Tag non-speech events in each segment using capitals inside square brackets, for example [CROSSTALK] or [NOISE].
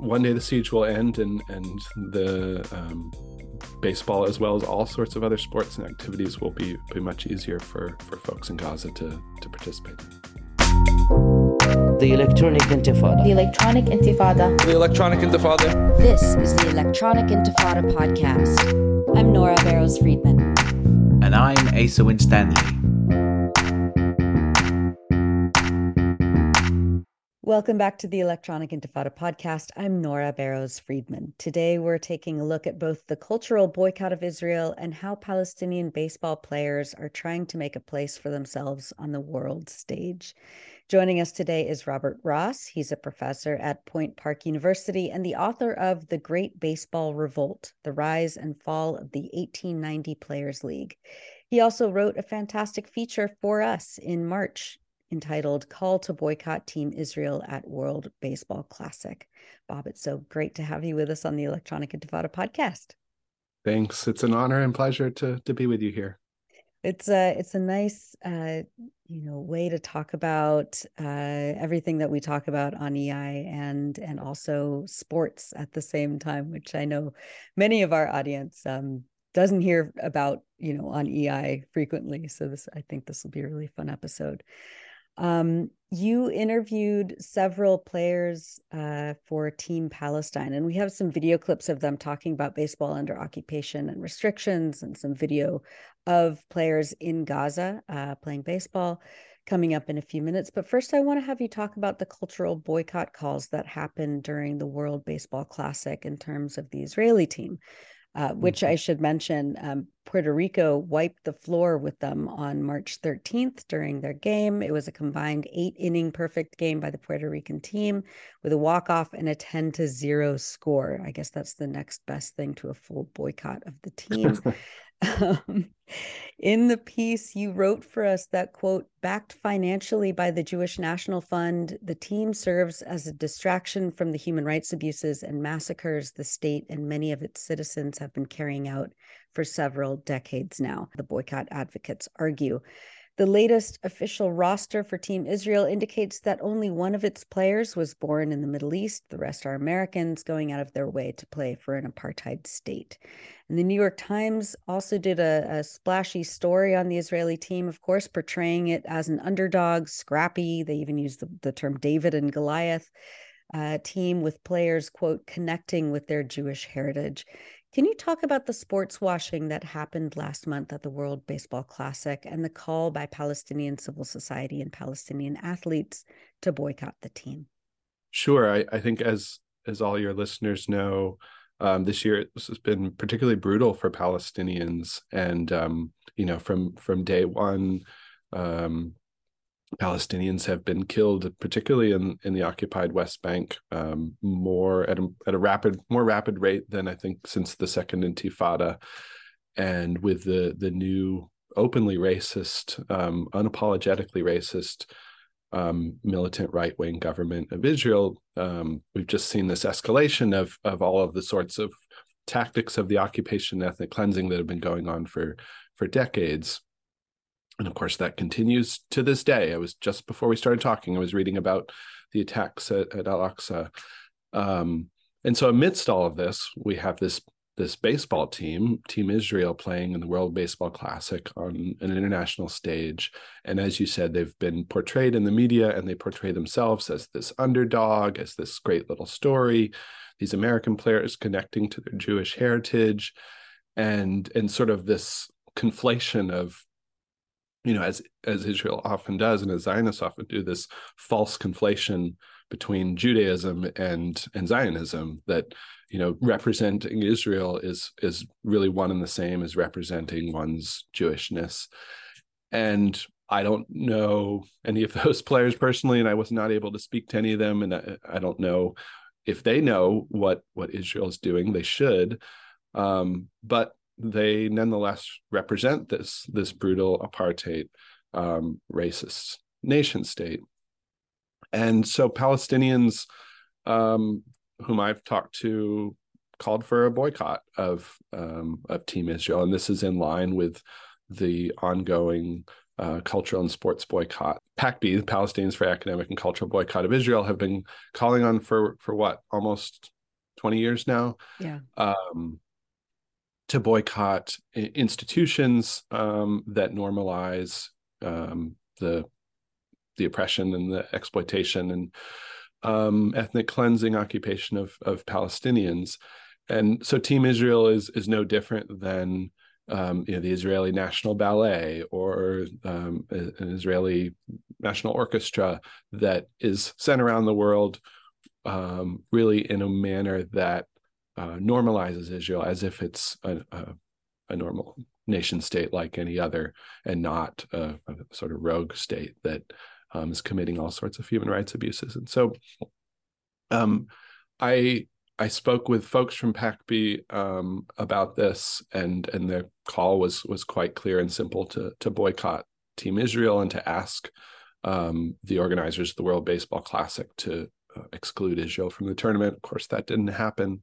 one day the siege will end and and the um, baseball as well as all sorts of other sports and activities will be, be much easier for, for folks in Gaza to, to participate The Electronic Intifada. The Electronic Intifada. The Electronic Intifada. This is the Electronic Intifada podcast. I'm Nora Barrows Friedman. And I'm Asa Winstanley. Welcome back to the Electronic Intifada podcast. I'm Nora Barrows Friedman. Today, we're taking a look at both the cultural boycott of Israel and how Palestinian baseball players are trying to make a place for themselves on the world stage. Joining us today is Robert Ross. He's a professor at Point Park University and the author of The Great Baseball Revolt The Rise and Fall of the 1890 Players League. He also wrote a fantastic feature for us in March entitled Call to Boycott Team Israel at World Baseball Classic. Bob, it's so great to have you with us on the Electronic Intifada podcast. Thanks. It's an honor and pleasure to to be with you here. It's a it's a nice uh, you know way to talk about uh, everything that we talk about on EI and and also sports at the same time, which I know many of our audience um, doesn't hear about you know on EI frequently. So this I think this will be a really fun episode. Um, you interviewed several players uh, for Team Palestine, and we have some video clips of them talking about baseball under occupation and restrictions, and some video of players in Gaza uh, playing baseball coming up in a few minutes. But first, I want to have you talk about the cultural boycott calls that happened during the World Baseball Classic in terms of the Israeli team. Uh, which mm-hmm. I should mention, um, Puerto Rico wiped the floor with them on March 13th during their game. It was a combined eight inning perfect game by the Puerto Rican team with a walk off and a 10 to 0 score. I guess that's the next best thing to a full boycott of the [LAUGHS] team. Um, in the piece, you wrote for us that, quote, backed financially by the Jewish National Fund, the team serves as a distraction from the human rights abuses and massacres the state and many of its citizens have been carrying out for several decades now, the boycott advocates argue. The latest official roster for Team Israel indicates that only one of its players was born in the Middle East. The rest are Americans going out of their way to play for an apartheid state. And the New York Times also did a, a splashy story on the Israeli team, of course, portraying it as an underdog, scrappy. They even used the, the term David and Goliath. Uh, team with players, quote, connecting with their Jewish heritage. Can you talk about the sports washing that happened last month at the World Baseball Classic and the call by Palestinian civil society and Palestinian athletes to boycott the team? Sure. I, I think as as all your listeners know, um, this year this has been particularly brutal for Palestinians, and um, you know from from day one, um, Palestinians have been killed, particularly in, in the occupied West Bank, um, more at a, at a rapid, more rapid rate than I think since the Second Intifada, and with the the new openly racist, um, unapologetically racist, um, militant right wing government of Israel, um, we've just seen this escalation of of all of the sorts of tactics of the occupation, ethnic cleansing that have been going on for for decades and of course that continues to this day. I was just before we started talking i was reading about the attacks at, at al-aqsa. Um, and so amidst all of this we have this this baseball team team israel playing in the world baseball classic on an international stage. And as you said they've been portrayed in the media and they portray themselves as this underdog as this great little story these american players connecting to their jewish heritage and and sort of this conflation of you know, as as Israel often does, and as Zionists often do, this false conflation between Judaism and and Zionism that you know representing Israel is is really one and the same as representing one's Jewishness, and I don't know any of [LAUGHS] those players personally, and I was not able to speak to any of them, and I, I don't know if they know what what Israel is doing. They should, um, but they nonetheless represent this this brutal apartheid um, racist nation state and so palestinians um, whom i've talked to called for a boycott of um, of team israel and this is in line with the ongoing uh, cultural and sports boycott. PACBI, the Palestinians for Academic and Cultural Boycott of Israel, have been calling on for for what almost twenty years now. Yeah. Um, to boycott institutions um, that normalize um, the the oppression and the exploitation and um, ethnic cleansing occupation of of Palestinians. And so Team Israel is is no different than um, you know the Israeli National Ballet or um, an Israeli National Orchestra that is sent around the world um, really in a manner that uh, normalizes Israel as if it's a, a, a, normal nation state like any other, and not a, a sort of rogue state that um, is committing all sorts of human rights abuses. And so, um, I I spoke with folks from PACBI um, about this, and and their call was was quite clear and simple to to boycott Team Israel and to ask um, the organizers of the World Baseball Classic to uh, exclude Israel from the tournament. Of course, that didn't happen,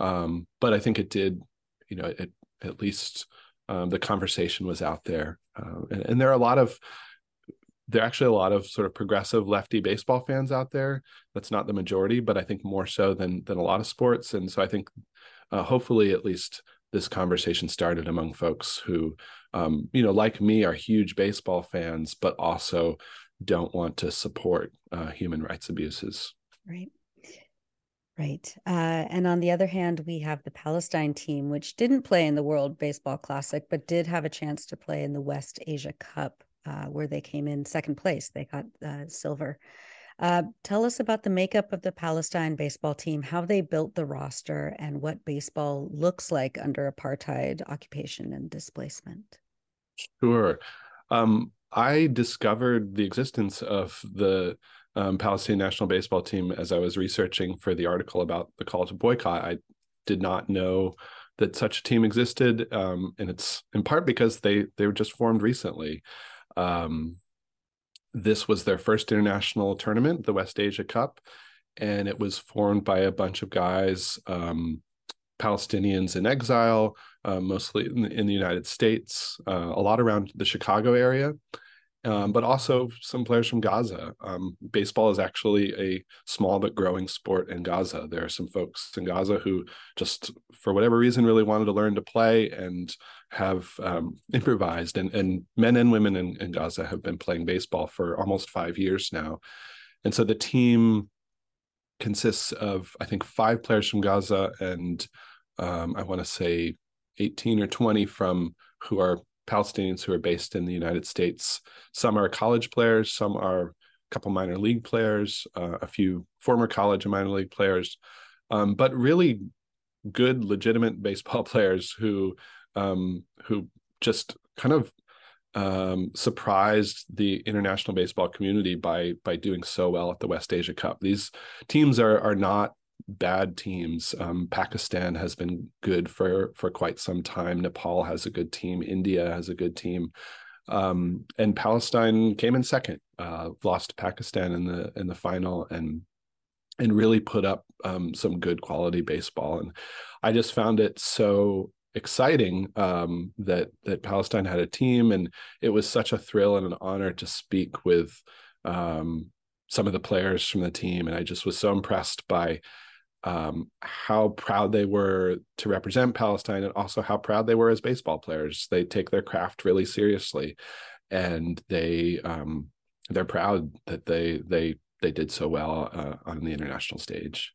um, but I think it did. You know, it, at least um, the conversation was out there, uh, and, and there are a lot of there are actually a lot of sort of progressive lefty baseball fans out there. That's not the majority, but I think more so than than a lot of sports. And so I think uh, hopefully at least this conversation started among folks who, um, you know, like me, are huge baseball fans, but also don't want to support uh, human rights abuses. Right. Right. Uh, and on the other hand, we have the Palestine team, which didn't play in the World Baseball Classic, but did have a chance to play in the West Asia Cup uh, where they came in second place. They got uh, silver. Uh, tell us about the makeup of the Palestine baseball team, how they built the roster, and what baseball looks like under apartheid occupation and displacement. Sure. Um, I discovered the existence of the um, Palestinian national baseball team as I was researching for the article about the call to boycott. I did not know that such a team existed, um, and it's in part because they they were just formed recently. Um, this was their first international tournament, the West Asia Cup, and it was formed by a bunch of guys, um, Palestinians in exile, uh, mostly in the, in the, United States, uh, a lot around the Chicago area, um, but also some players from Gaza. Um, baseball is actually a small but growing sport in Gaza. There are some folks in Gaza who just, for whatever reason, really wanted to learn to play and have um, [LAUGHS] improvised. And, and men and women in, in Gaza have been playing baseball for almost five years now. And so the team consists of, I think, five players from Gaza and um, I want to say 18 or 20 from who are Palestinians who are based in the United States. Some are college players, some are a couple minor league players, uh, a few former college and minor league players, um, but really good, legitimate [LAUGHS] baseball players who um, who just kind of um, surprised the international baseball community by by doing so well at the West Asia Cup. These teams are are not bad teams. Um, Pakistan has been good for for quite some time. Nepal has a good team. India has a good team. Um, and Palestine came in second, uh, lost to Pakistan in the in the final, and and really put up um, some good quality baseball. And I just found it so exciting um, that that Palestine had a team, and it was such a thrill and an honor to speak with um, some of the players from the team, and I just was so impressed by um, how proud they were to represent Palestine and also how proud they were as baseball players. They take their craft really seriously, and they um, they're proud that they they they did so well uh, on the international stage.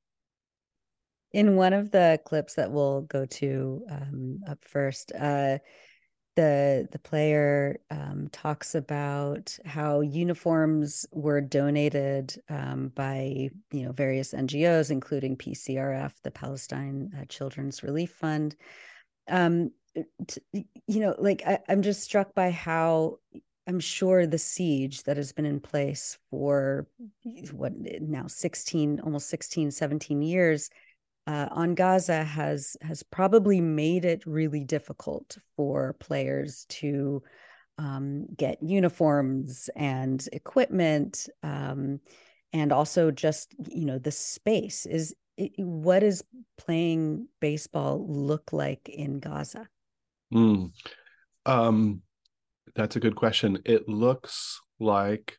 In one of the clips that we'll go to um, up first, uh, the the player um, talks about how uniforms were donated um, by you know various NGOs, including PCRF, the Palestine uh, Children's Relief Fund. Um, t- you know, like I, I'm just struck by how I'm sure the siege that has been in place for what now 16, almost 16, 17 years uh, on Gaza has has probably made it really difficult for players to um, get uniforms and equipment, um, and also just you know the space is it, what does playing baseball look like in Gaza? Mm. Um, that's a good question. It looks like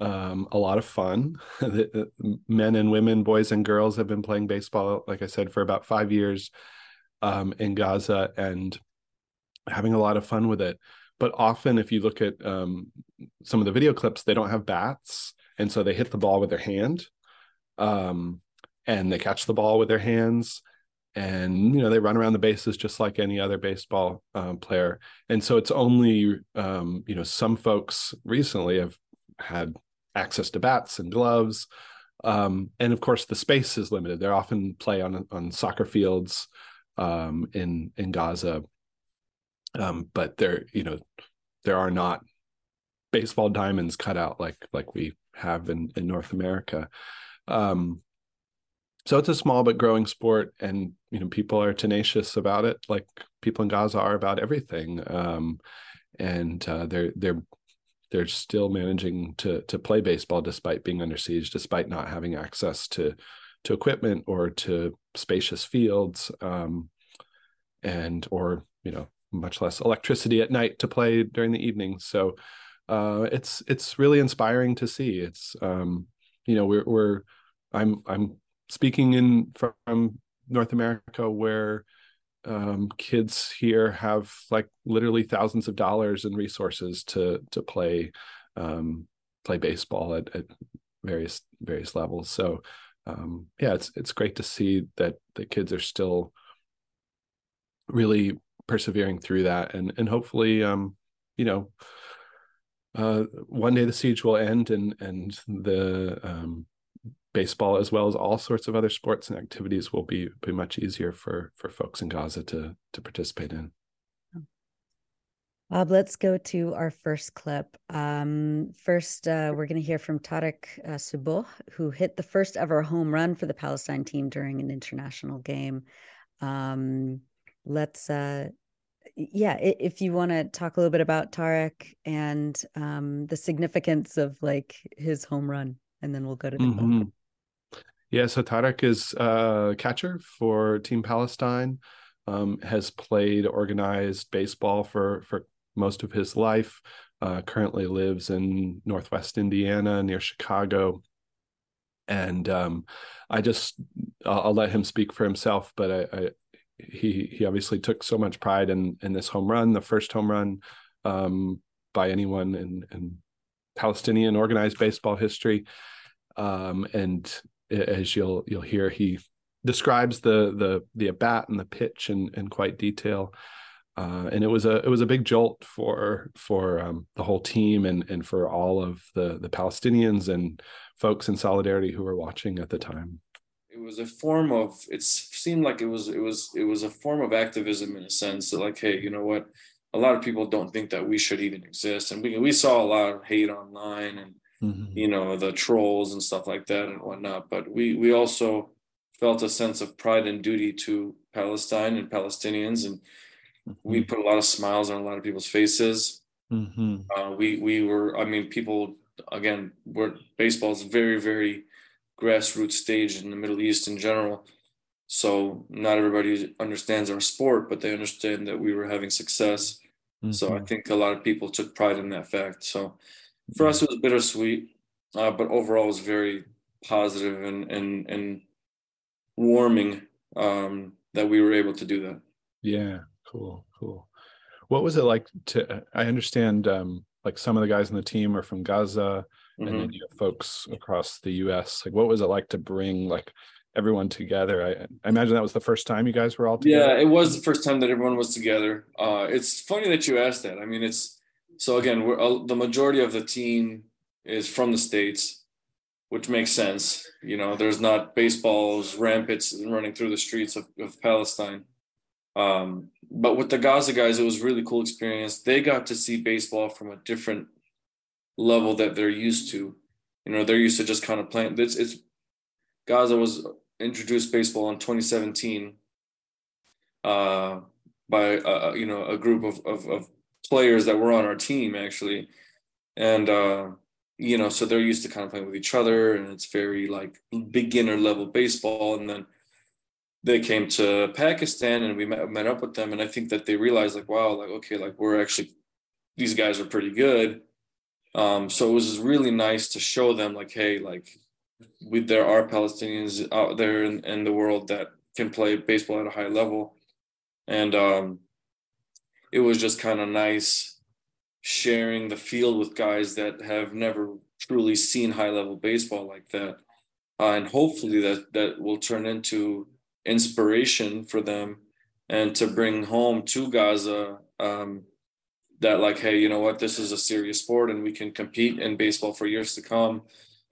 um, a lot of fun. [LAUGHS] Men and women, boys and girls have been playing baseball, like I said, for about five years um, in Gaza and having a lot of fun with it. But often, if you look at um, some of the video clips, they don't have bats. And so they hit the ball with their hand um, and they catch the ball with their hands and you know they run around the bases just like any other baseball um, player and so it's only um, you know some folks recently have had access to bats and gloves. Um, and of course the space is limited. They often play on on soccer fields um, in in gaza. Um, but there you know there are not baseball diamonds cut out like like we have in in north america. Um, so it's a small but growing sport and you know people are tenacious about it like people in gaza are about everything. Um, and uh, they're they're they're still managing to to play baseball despite being under siege despite not having access to to equipment or to spacious fields um, and or you know much less electricity at night to play during the evening. So uh, it's it's really inspiring to see. It's um, you know we're we're i'm i'm speaking in from North America where um, kids here have like literally thousands of dollars in resources to to play um, play baseball at, at various various levels. So um, yeah, it's it's great to see that the kids are still really persevering through that, and and hopefully, um, you know, uh, one day the siege will end, and and the um, baseball as well as all sorts of other sports and activities will be be much easier for for folks in Gaza to to participate in. Bob, let's go to our first clip. Um, first, uh, we're going to hear from Tarek uh, Subuh, who hit the first ever home run for the Palestine team during an international game. Um, let's, uh, yeah, if you want to talk a little bit about Tarek and um, the significance of like his home run, and then we'll go to the mm-hmm. Yeah, so Tarek is a catcher for Team Palestine. Um, has played organized baseball for for most of his life. Uh, currently lives in Northwest Indiana near Chicago. And um, I just I'll, I'll, let him speak for himself, but I, I, he he obviously took so much pride in in this home run, the first home run um, by anyone in, in Palestinian organized baseball history. Um, and as you'll you'll hear he describes the the the at bat and the pitch in in quite detail. Uh, and it was a it was a big jolt for for um, the whole team and and for all of the the Palestinians and folks in solidarity who were watching at the time. It was a form of it seemed like it was it was it was a form of activism in a sense that like hey you know what? A lot of people don't think that we should even exist. And we we saw a lot of hate online and mm-hmm. you know, the trolls and stuff like that and whatnot. But we we also felt a sense of pride and duty to Palestine and Palestinians, and mm-hmm. we put a lot of smiles on a lot of people's faces. Mm-hmm. Uh, we we were, I mean, people again, were baseball is very very grassroots stage in the Middle East in general. So not everybody understands our sport, but they understand that we were having success. So I mm-hmm. think a lot of people took pride in that fact. So for us it was bittersweet uh, but overall it was very positive and and and warming um, that we were able to do that. Yeah cool cool. What was it like to i understand um, like some of the guys on the team are from gaza mm-hmm. and then mm-hmm. you have folks across the us like what was it like to bring like everyone together? I, I imagine that was the first time you guys were all together. yeah it was the first time that everyone was together. Uh, it's funny that you asked that. I mean it's so again, we're, uh, the majority of the team is from the states, which makes sense. You know, there's not baseballs rampant running through the streets of, of Palestine. Um, but with the Gaza guys, it was really cool experience. They got to see baseball from a different level that they're used to. You know, they're used to just kind of playing. It's, it's Gaza was introduced baseball in 2017 uh, by uh, you know a group of, of, of players that were on our team actually, and uh, you know, so they're used to kind of playing with each other, and it's very like beginner level baseball. And then they came to Pakistan, and we met, met up with them, and I think that they realized like, wow, like okay, like we're actually these guys are pretty good. Um, so it was really nice to show them like, hey, like we, there are Palestinians out there in, in the world that can play baseball at a high level. And um, it was just kind of nice sharing the field with guys that have never truly seen high level baseball like that. Uh, and hopefully that that will turn into inspiration for them and to bring home to Gaza um, that like, hey, you know what, this is a serious sport and we can compete in baseball for years to come.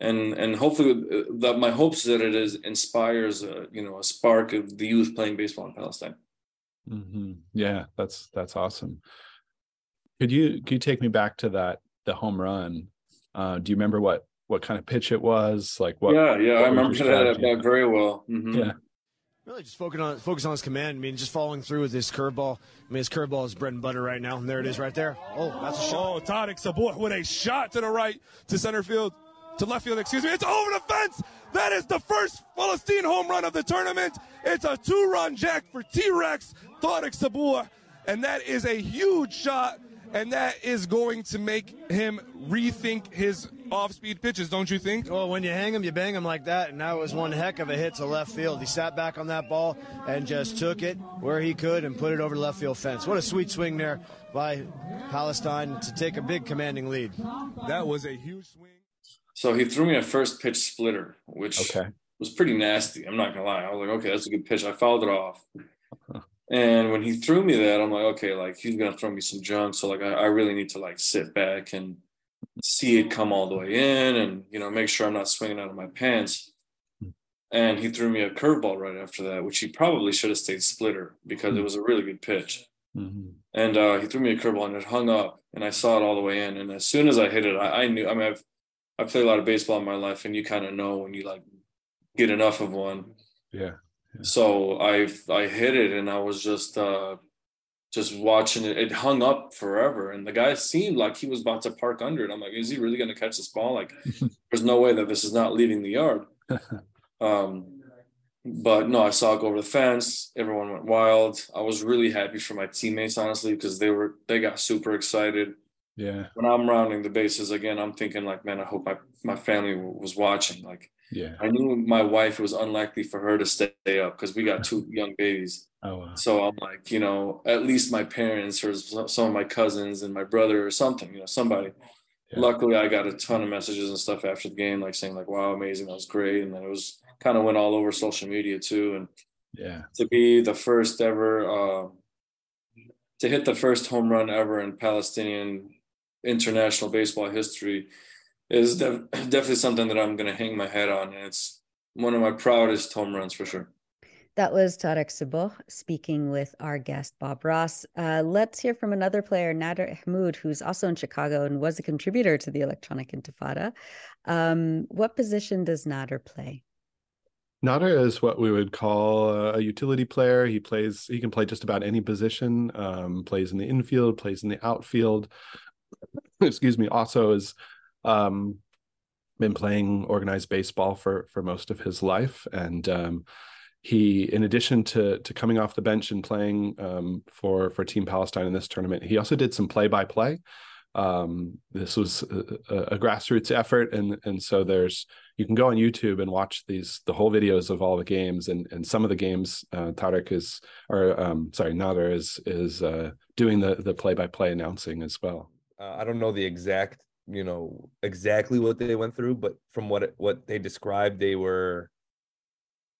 And and hopefully uh, that my hopes that it is inspires a you know a spark of the youth playing baseball in Palestine. Mm-hmm. Yeah, that's that's awesome. Could you could you take me back to that the home run? Uh, do you remember what what kind of pitch it was? Like what? Yeah, yeah, I remember that, that very well. Mm-hmm. Yeah. Really, just focus on focus on his command. I mean, just following through with his curveball. I mean, his curveball is bread and butter right now, and there it is, right there. Oh, that's a shot. Oh, Tarek Sabuh with a shot to the right, to center field, to left field. Excuse me. It's over the fence. That is the first Palestine home run of the tournament. It's a two-run jack for T-Rex Tarek Sabuh, and that is a huge shot and that is going to make him rethink his off-speed pitches, don't you think? Well, when you hang him, you bang him like that, and that was one heck of a hit to left field. He sat back on that ball and just took it where he could and put it over the left field fence. What a sweet swing there by Palestine to take a big commanding lead. That was a huge swing. So he threw me a first pitch splitter, which Okay. was pretty nasty. I'm not gonna lie. I was like, okay, that's a good pitch. I fouled it off. And when he threw me that, I'm like, okay, like he's gonna throw me some junk. So like I, I really need to like sit back and see it come all the way in and you know make sure I'm not swinging out of my pants. And he threw me a curveball right after that, which he probably should have stayed splitter because it was a really good pitch. Mhm. And uh, he threw me a curveball and it hung up, and I saw it all the way in. And as soon as I hit it, I, I knew. I mean, I've I played a lot of baseball in my life, and you kind of know when you like get enough of one. Yeah. So I I hit it, and I was just uh, just watching it. It hung up forever, and the guy seemed like he was about to park under it. I'm like, is he really going to catch this ball? Like, [LAUGHS] there's no way that this is not leaving the yard. [LAUGHS] Um, but no, I saw it go over the fence. Everyone went wild. I was really happy for my teammates, honestly, because they were they got super excited. Yeah. When I'm rounding the bases again, I'm thinking like, man, I hope my my family was watching. Like, Yeah. I knew my wife it was unlikely for her to stay up because we got two young babies. Oh. Wow. So I'm like, you know, at least my parents or some of my cousins and my brother or something, you know, somebody. Yeah. Luckily, I got a ton of messages and stuff after the game, like saying like, "Wow, amazing, that was great," and then it was kind of went all over social media too. And Yeah. to be the first ever, uh, to hit the first home run ever in Palestinian international baseball history is def- [CLEARS THROAT] definitely something that I'm going to hang my head on, and it's one of my proudest home runs for sure. That was Tarek Sabuh speaking with our guest, Bob Ross. Uh, let's hear from another player, Nader Ahmoud, who's also in Chicago and was a contributor to the Electronic Intifada. Um, what position does Nader play? Nader is what we would call a utility player. He plays. He can play just about any position. Um, plays in the infield. Plays in the outfield. [LAUGHS] Excuse me. Also, has um, been playing organized baseball for for most of his life, and um, he, in addition to to coming off the bench and playing um, for for Team Palestine in this tournament, he also did some play by play. This was a, a, a grassroots effort, and and so there's you can go on YouTube and watch these the whole videos of all the games and and some of the games uh, Tarek is or um, sorry Nader is is uh, doing the the play by play announcing as well. Uh, I don't know the exact, you know, exactly what they went through, but from what what they described, they were,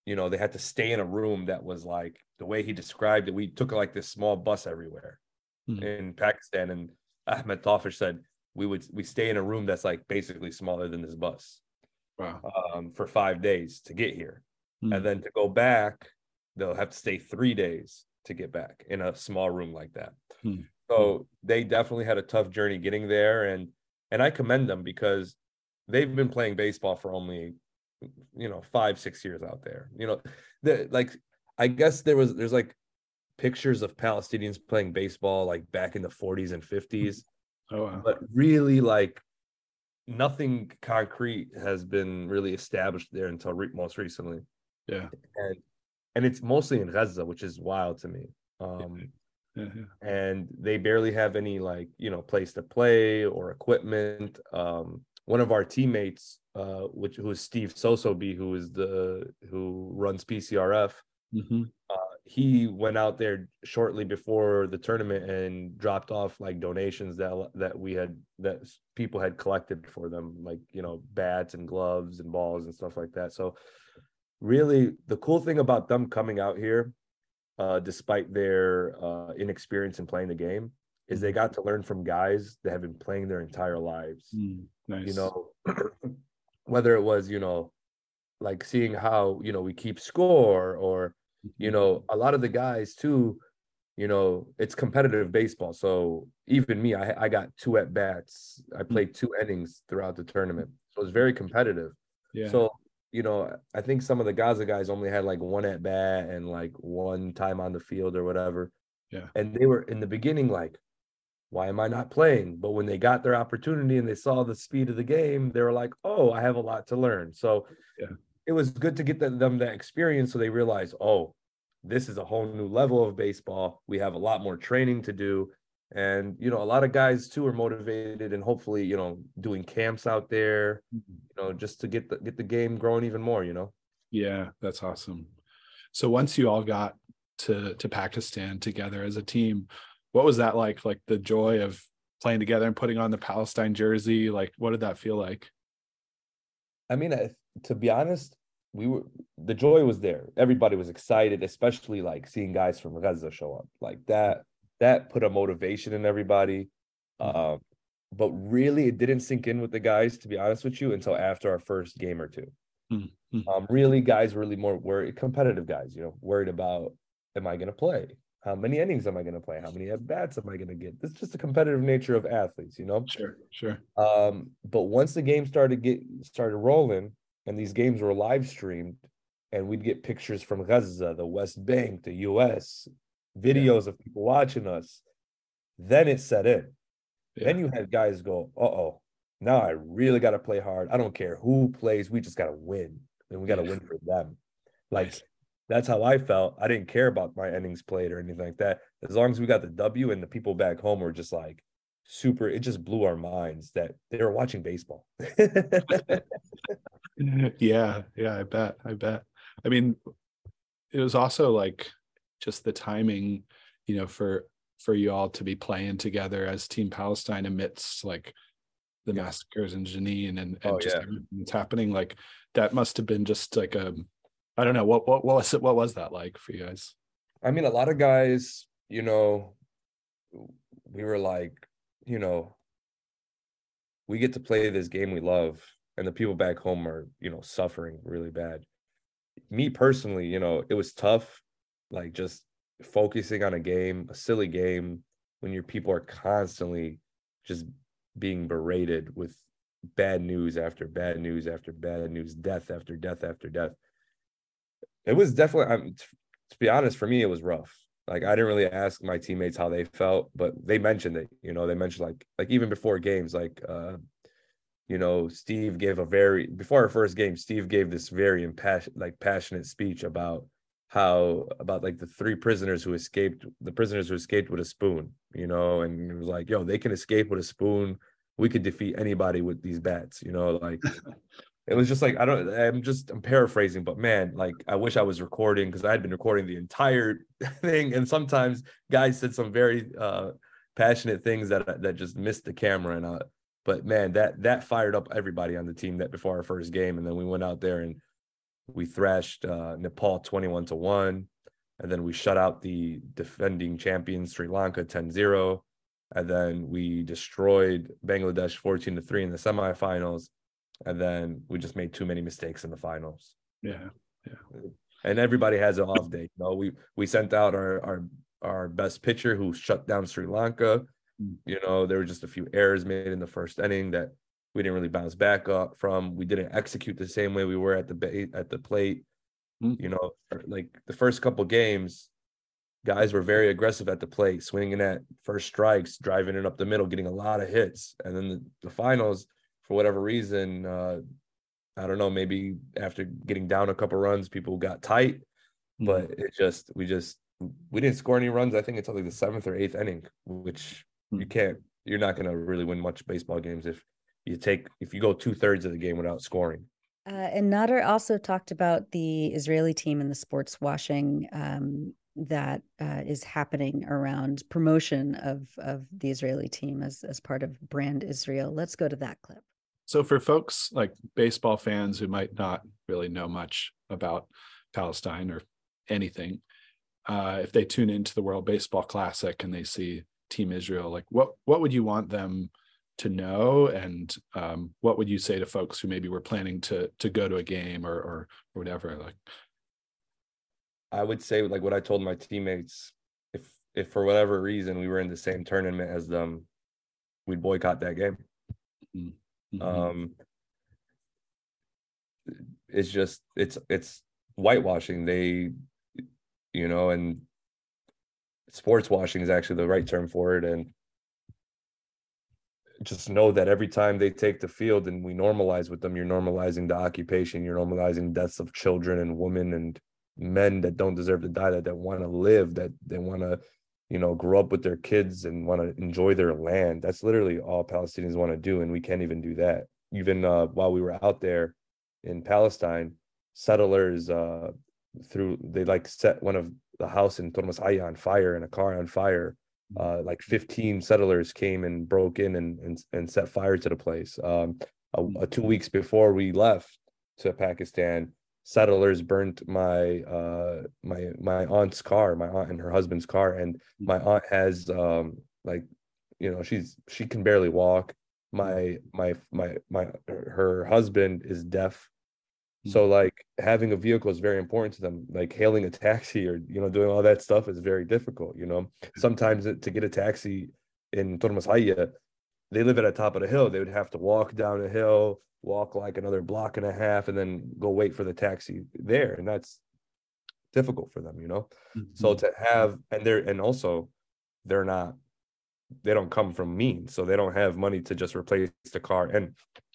you know, they had to stay in a room that was like the way he described it. We took like this small bus everywhere Hmm. in Pakistan, and Ahmed Tafish said we would we stay in a room that's like basically smaller than this bus Wow. um, for five days to get here, Hmm. and then to go back, they'll have to stay three days to get back in a small room like that. Hmm. So they definitely had a tough journey getting there, and and I commend them because they've been playing baseball for only you know five six years out there. You know, the like I guess there was there's like pictures of Palestinians playing baseball like back in the 40s and 50s, [LAUGHS] Oh wow. but really like nothing concrete has been really established there until re- most recently Yeah. and and it's mostly in Gaza, which is wild to me. Um, yeah, yeah. and they barely have any like you know place to play or equipment um one of our teammates uh which who is steve sosebee who is the who runs pcrf Mhm. he went out there shortly before the tournament and dropped off like donations that that we had that people had collected for them like you know bats and gloves and balls and stuff like that so really the cool thing about them coming out here uh despite their uh inexperience in playing the game is they got to learn from guys that have been playing their entire lives. Mm, nice. you know [CLEARS THROAT] whether it was you know like seeing how you know we keep score or you know a lot of the guys too you know it's competitive baseball. So even me i, I got two at bats. I played two innings throughout the tournament. So it's very competitive. Yeah. so you know i think some of the gaza guys only had like one at bat and like one time on the field or whatever. Yeah. and they were in the beginning like why am i not playing? But when they got their opportunity and they saw the speed of the game they were like oh i have a lot to learn. So Yeah. it was good to get them, them that experience so they realize oh this is a whole new level of baseball. We have a lot more training to do and you know a lot of guys too are motivated and hopefully you know doing camps out there Mhm. you know just to get the get the game growing even more you know Yeah, that's awesome. So once you all got to to Pakistan together as a team, what was that like? Like the joy of playing together and putting on the Palestine jersey. Like, what did that feel like? i mean I- to be honest we were the joy was there everybody was excited especially like seeing guys from gaza show up like that that put a motivation in everybody. Um but really it didn't sink in with the guys to be honest with you until after our first game or two. Hmm, hmm. um really guys were really more worried competitive guys you know worried about am i going to play? How many innings am i going to play? How many at bats am i going to get? It's just the competitive nature of athletes you know? Sure, sure. um, but once the game started get started rolling and these games were live streamed and we'd get pictures from Gaza, the West Bank, the US, videos of people watching us, then it set in. Then you had guys go, uh-oh, now I really gotta play hard. I don't care who plays, we just gotta win. And we gotta Yeah. win for them. Like that's how I felt. I didn't care about my innings played or anything like that. As long as we got the W and the people back home were just like super, it just blew our minds that they were watching baseball. [LAUGHS] [LAUGHS] yeah yeah i bet i bet i mean it was also like just the timing you know for for you all to be playing together as team palestine amidst like the Yeah. massacres in jenin and, and Oh, just yeah. everything that's happening like that must have been just like a i don't know what what, what was it what was that like for you guys I mean, a lot of guys, you know, we were like, you know, we get to play this game we love, and the people back home are, you know, suffering really bad. Me personally, you know, it was tough, like just focusing on a game, a silly game, when your people are constantly just being berated with bad news after bad news after bad news, death after death after death. It was definitely, I'm, to be honest, for me, it was rough. Like I didn't really ask my teammates how they felt, but they mentioned it. You know, they mentioned like like even before games, like uh, you know, Steve gave a very before our first game, Steve gave this very impassioned, like passionate speech about how about like the three prisoners who escaped, the prisoners who escaped with a spoon, you know, and it was like, yo, they can escape with a spoon. We could defeat anybody with these bats, you know, like it was just like I don't I'm just I'm paraphrasing, but man, like I wish I was recording because I had been recording the entire [LAUGHS] thing. And sometimes guys said some very uh passionate things that that just missed the camera and uh but man, that that fired up everybody on the team that before our first game. And then we went out there and we thrashed uh Nepal 21 to 1. And then we shut out the defending champions Sri Lanka 10-0. And then we destroyed Bangladesh 14 to 3 in the semifinals and then we just made too many mistakes in the finals yeah Yeah. and everybody has an off day you know we we sent out our our our best pitcher who shut down sri lanka Mm. you know there were just a few errors made in the first inning that we didn't really bounce back up from we didn't execute the same way we were at the ba- at the plate Mm. you know like the first couple games guys were very aggressive at the plate swinging at first strikes driving it up the middle getting a lot of hits and then the, the finals for whatever reason uh i don't know maybe after getting down a couple runs people got tight but it just we just we didn't score any runs. I think until like the seventh or eighth inning, which Hmm. you can't. You're not going to really win much baseball games if you take if you go two thirds of the game without scoring. Uh, and Nader also talked about the Israeli team and the sports washing um, that uh, is happening around promotion of of the Israeli team as as part of Brand Israel. Let's go to that clip. So for folks like baseball fans who might not really know much about Palestine or anything, uh, if they tune into the World Baseball Classic and they see Team Israel, like what what would you want them to know, and um, what would you say to folks who maybe were planning to to go to a game or or, or whatever? Like, I would say like what I told my teammates. If if for whatever reason we were in the same tournament as them, we'd boycott that game. mhm. Um, it's just it's it's whitewashing. They, you know, and sports washing is actually the right term for it. And just know that every time they take the field and we normalize with them, you're normalizing the occupation, you're normalizing deaths of children and women and men that don't deserve to die, that that want to live, that they want to, you know, grow up with their kids and want to enjoy their land. That's literally all Palestinians want to do, and we can't even do that. Even uh, while we were out there in Palestine, settlers uh, through they like set one of the house in Turmus Ayya on fire and a car on fire. Uh, like 15 settlers came and broke in and and, and set fire to the place. Um, two weeks before we left to Pakistan, settlers burnt my uh my my aunt's car, my aunt and her husband's car, and my aunt has um like you know she's she can barely walk. My my my my her husband is deaf so like having a vehicle is very important to them. Like hailing a taxi or you know doing all that stuff is very difficult. You know, sometimes to get a taxi in Turmus Ayya, they live at the top of the hill. They would have to walk down a hill, walk like another block and a half, and then go wait for the taxi there, and that's difficult for them. You know, so Mhm. to have and they're and also they're not they don't come from means, so they don't have money to just replace the car. And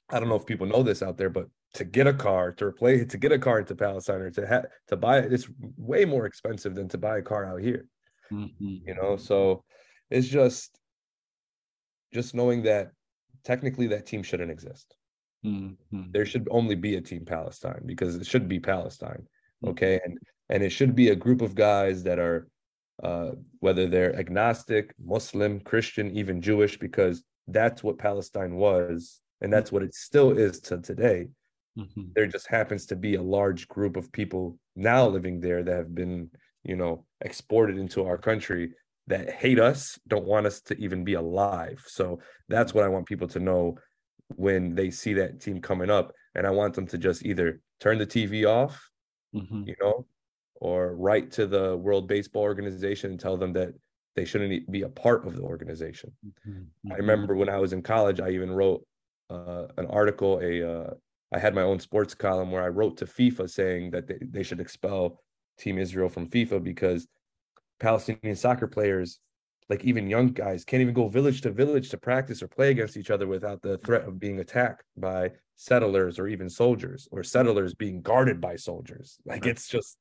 I don't know if people know this out there, but to get a car to replace to get a car into Palestine or to have to buy it, it's way more expensive than to buy a car out here. Mhm. You know, so it's just just knowing that technically that team shouldn't exist. Mhm. There should only be a team Palestine because it should be Palestine. Mhm. Okay. And and it should be a group of guys that are uh whether they're agnostic, Muslim, Christian, even Jewish, because that's what Palestine was, and that's what it still is to today. Mhm. There just happens to be a large group of people now living there that have been, you know, exported into our country that hate us, don't want us to even be alive. So that's what I want people to know when they see that team coming up. And I want them to just either turn the TV off, Mhm. you know, or write to the World Baseball Organization and tell them that they shouldn't be a part of the organization. Mhm. I remember when I was in college, I even wrote uh, an article. A uh, I had my own sports column where I wrote to FIFA saying that they, they should expel Team Israel from FIFA because Palestinian soccer players, like even young guys, can't even go village to village to practice or play against each other without the threat of being attacked by settlers or even soldiers, or settlers being guarded by soldiers. [LAUGHS] Like it's just,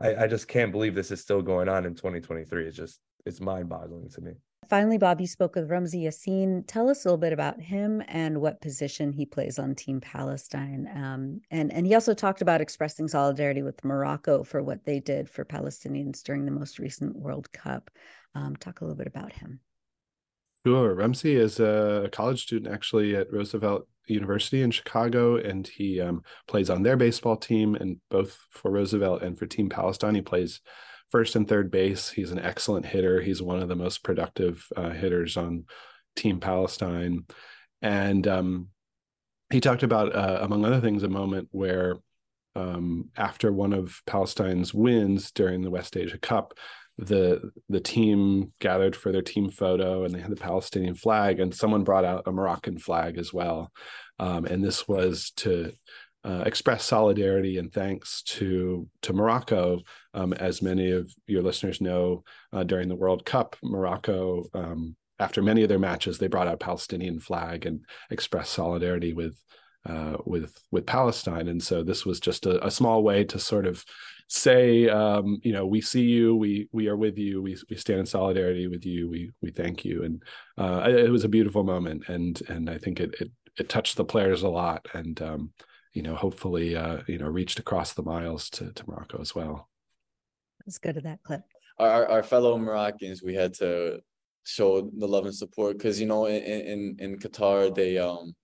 I, I just can't believe this is still going on in 2023. It's just, it's mind-boggling to me. Finally, Bob, you spoke with Ramzi Yassin. Tell us a little bit about him and what position he plays on Team Palestine. Um, and and he also talked about expressing solidarity with Morocco for what they did for Palestinians during the most recent World Cup. Um, talk a little bit about him. Sure. Ramzi is a college student actually at Roosevelt University in Chicago, and he um, plays on their baseball team, and both for Roosevelt and for Team Palestine, he plays first and third base. He's an excellent hitter. He's one of the most productive uh, hitters on Team Palestine, and um, he talked about, uh, among other things, a moment where um, after one of Palestine's wins during the West Asia Cup, the the team gathered for their team photo and they had the Palestinian flag and someone brought out a Moroccan flag as well um, and this was to uh, express solidarity and thanks to to Morocco. Um, as many of your listeners know uh, during the World Cup Morocco um, after many of their matches they brought out Palestinian flag and expressed solidarity with uh, with with Palestine, and so this was just a, a small way to sort of say, um, you know, we see you, we we are with you, we we stand in solidarity with you, we we thank you, and uh, it was a beautiful moment, and and I think it it, it touched the players a lot, and um, you know, hopefully, uh, you know, reached across the miles to to Morocco as well. Let's go to that clip. Our our fellow Moroccans, we had to show the love and support because you know in in in Qatar they um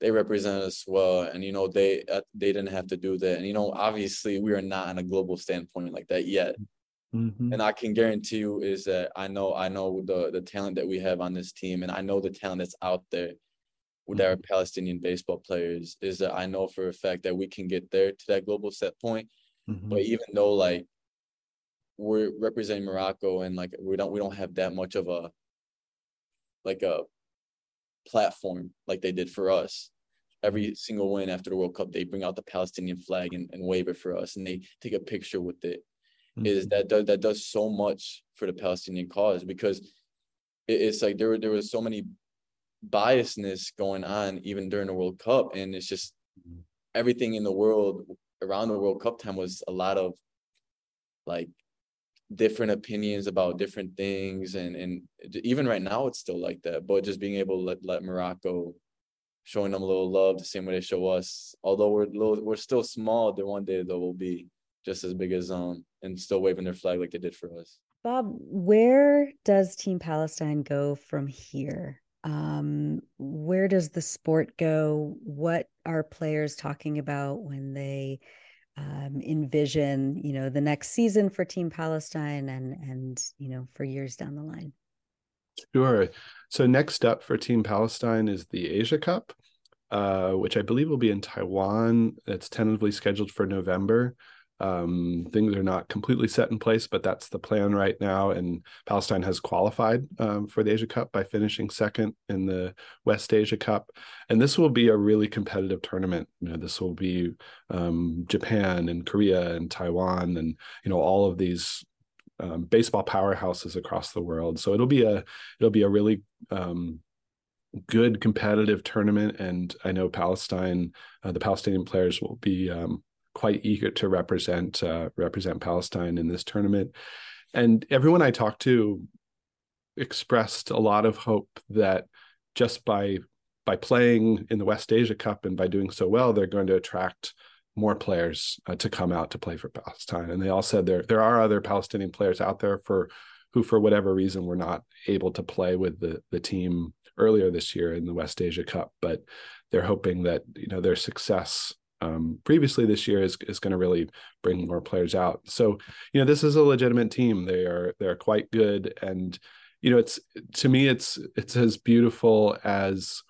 they represent us well and you know they uh, they didn't have to do that and you know obviously we are not on a global standpoint like that yet mm-hmm. and i can guarantee you is that i know i know the the talent that we have on this team and i know the talent that's out there with mm-hmm. our palestinian baseball players is that i know for a fact that we can get there to that global set point mm-hmm. but even though like we're representing morocco and like we don't we don't have that much of a like a platform like they did for us. Every single win after the World Cup, they bring out the Palestinian flag and, and wave it for us, and they take a picture with it. Mm-hmm. Is that does that does so much for the Palestinian cause because it's like there were there was so many biasness going on even during the World Cup, and it's just mm-hmm. everything in the world around the World Cup time was a lot of like different opinions about different things and and even right now it's still like that but just being able to let, let morocco showing them a little love the same way they show us although we're little, we're still small there one day though will be just as big as um and still waving their flag like they did for us bob where does team palestine go from here um where does the sport go? What are players talking about when they um, envision you know the next season for team palestine and and you know for years down the line? Sure. So next up for team palestine is the asia cup uh, which i believe will be in taiwan. It's tentatively scheduled for november um, things are not completely set in place, but that's the plan right now. And Palestine has qualified um, for the Asia Cup by finishing second in the West Asia Cup. And this will be a really competitive tournament. You know, this will be um, Japan and Korea and Taiwan and you know all of these um, baseball powerhouses across the world. So it'll be a it'll be a really um, good competitive tournament. And I know Palestine, uh, the Palestinian players will be um, quite eager to represent uh, represent Palestine in this tournament. And everyone I talked to expressed a lot of hope that just by by playing in the West Asia Cup and by doing so well, they're going to attract more players uh, to come out to play for Palestine. And they all said there there are other Palestinian players out there for who, for whatever reason, were not able to play with the the team earlier this year in the West Asia Cup, but they're hoping that you know their success um, previously this year is is going to really bring more players out. So you know this is a legitimate team. They are they're quite good, and you know it's to me it's it's as beautiful as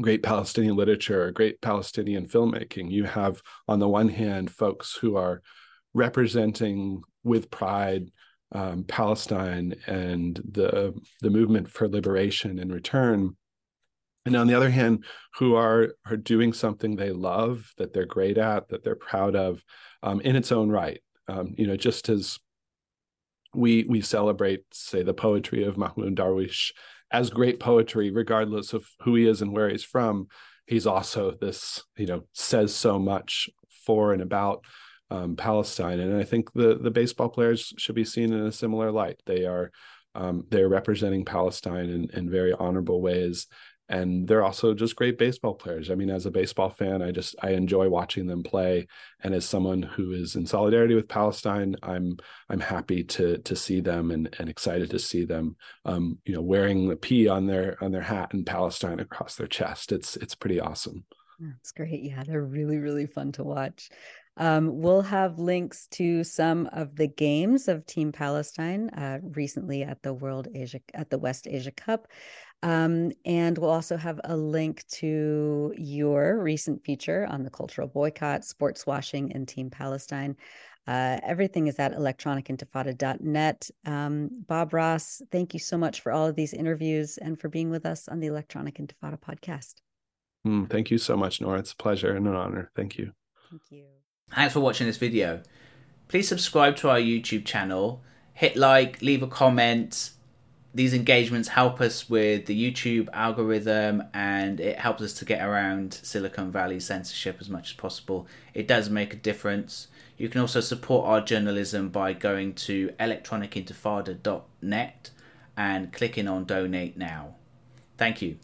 great Palestinian literature, great Palestinian filmmaking. You have on the one hand folks who are representing with pride um, Palestine and the the movement for liberation and return and on the other hand who are are doing something they love that they're great at that they're proud of um, in its own right. Um, you know just as we we celebrate say the poetry of mahmoud darwish as great poetry regardless of who he is and where he's from he's also this you know says so much for and about um, palestine. And i think the the baseball players should be seen in a similar light. They are um, they're representing palestine in, in very honorable ways and they're also just great baseball players. I mean, as a baseball fan, I just I enjoy watching them play, and as someone who is in solidarity with Palestine, I'm I'm happy to to see them and and excited to see them, um, you know, wearing the P on their on their hat and Palestine across their chest. It's it's pretty awesome. That's great. Yeah, they're really really fun to watch. Um, we'll have links to some of the games of Team Palestine uh, recently at the World Asia at the West Asia Cup. Um, and we'll also have a link to your recent feature on the cultural boycott, sports washing, and Team Palestine. Uh, everything is at electronicintifada.net. Um, Bob Ross, thank you so much for all of these interviews and for being with us on the Electronic Intifada podcast. Mm, thank you so much, Nora. It's a pleasure and an honor. Thank you. Thank you. Thanks for watching this video. Please subscribe to our YouTube channel, hit like, leave a comment, these engagements help us with the YouTube algorithm and it helps us to get around Silicon Valley censorship as much as possible. It does make a difference. You can also support our journalism by going to electronicintifada.net and clicking on donate now. Thank you.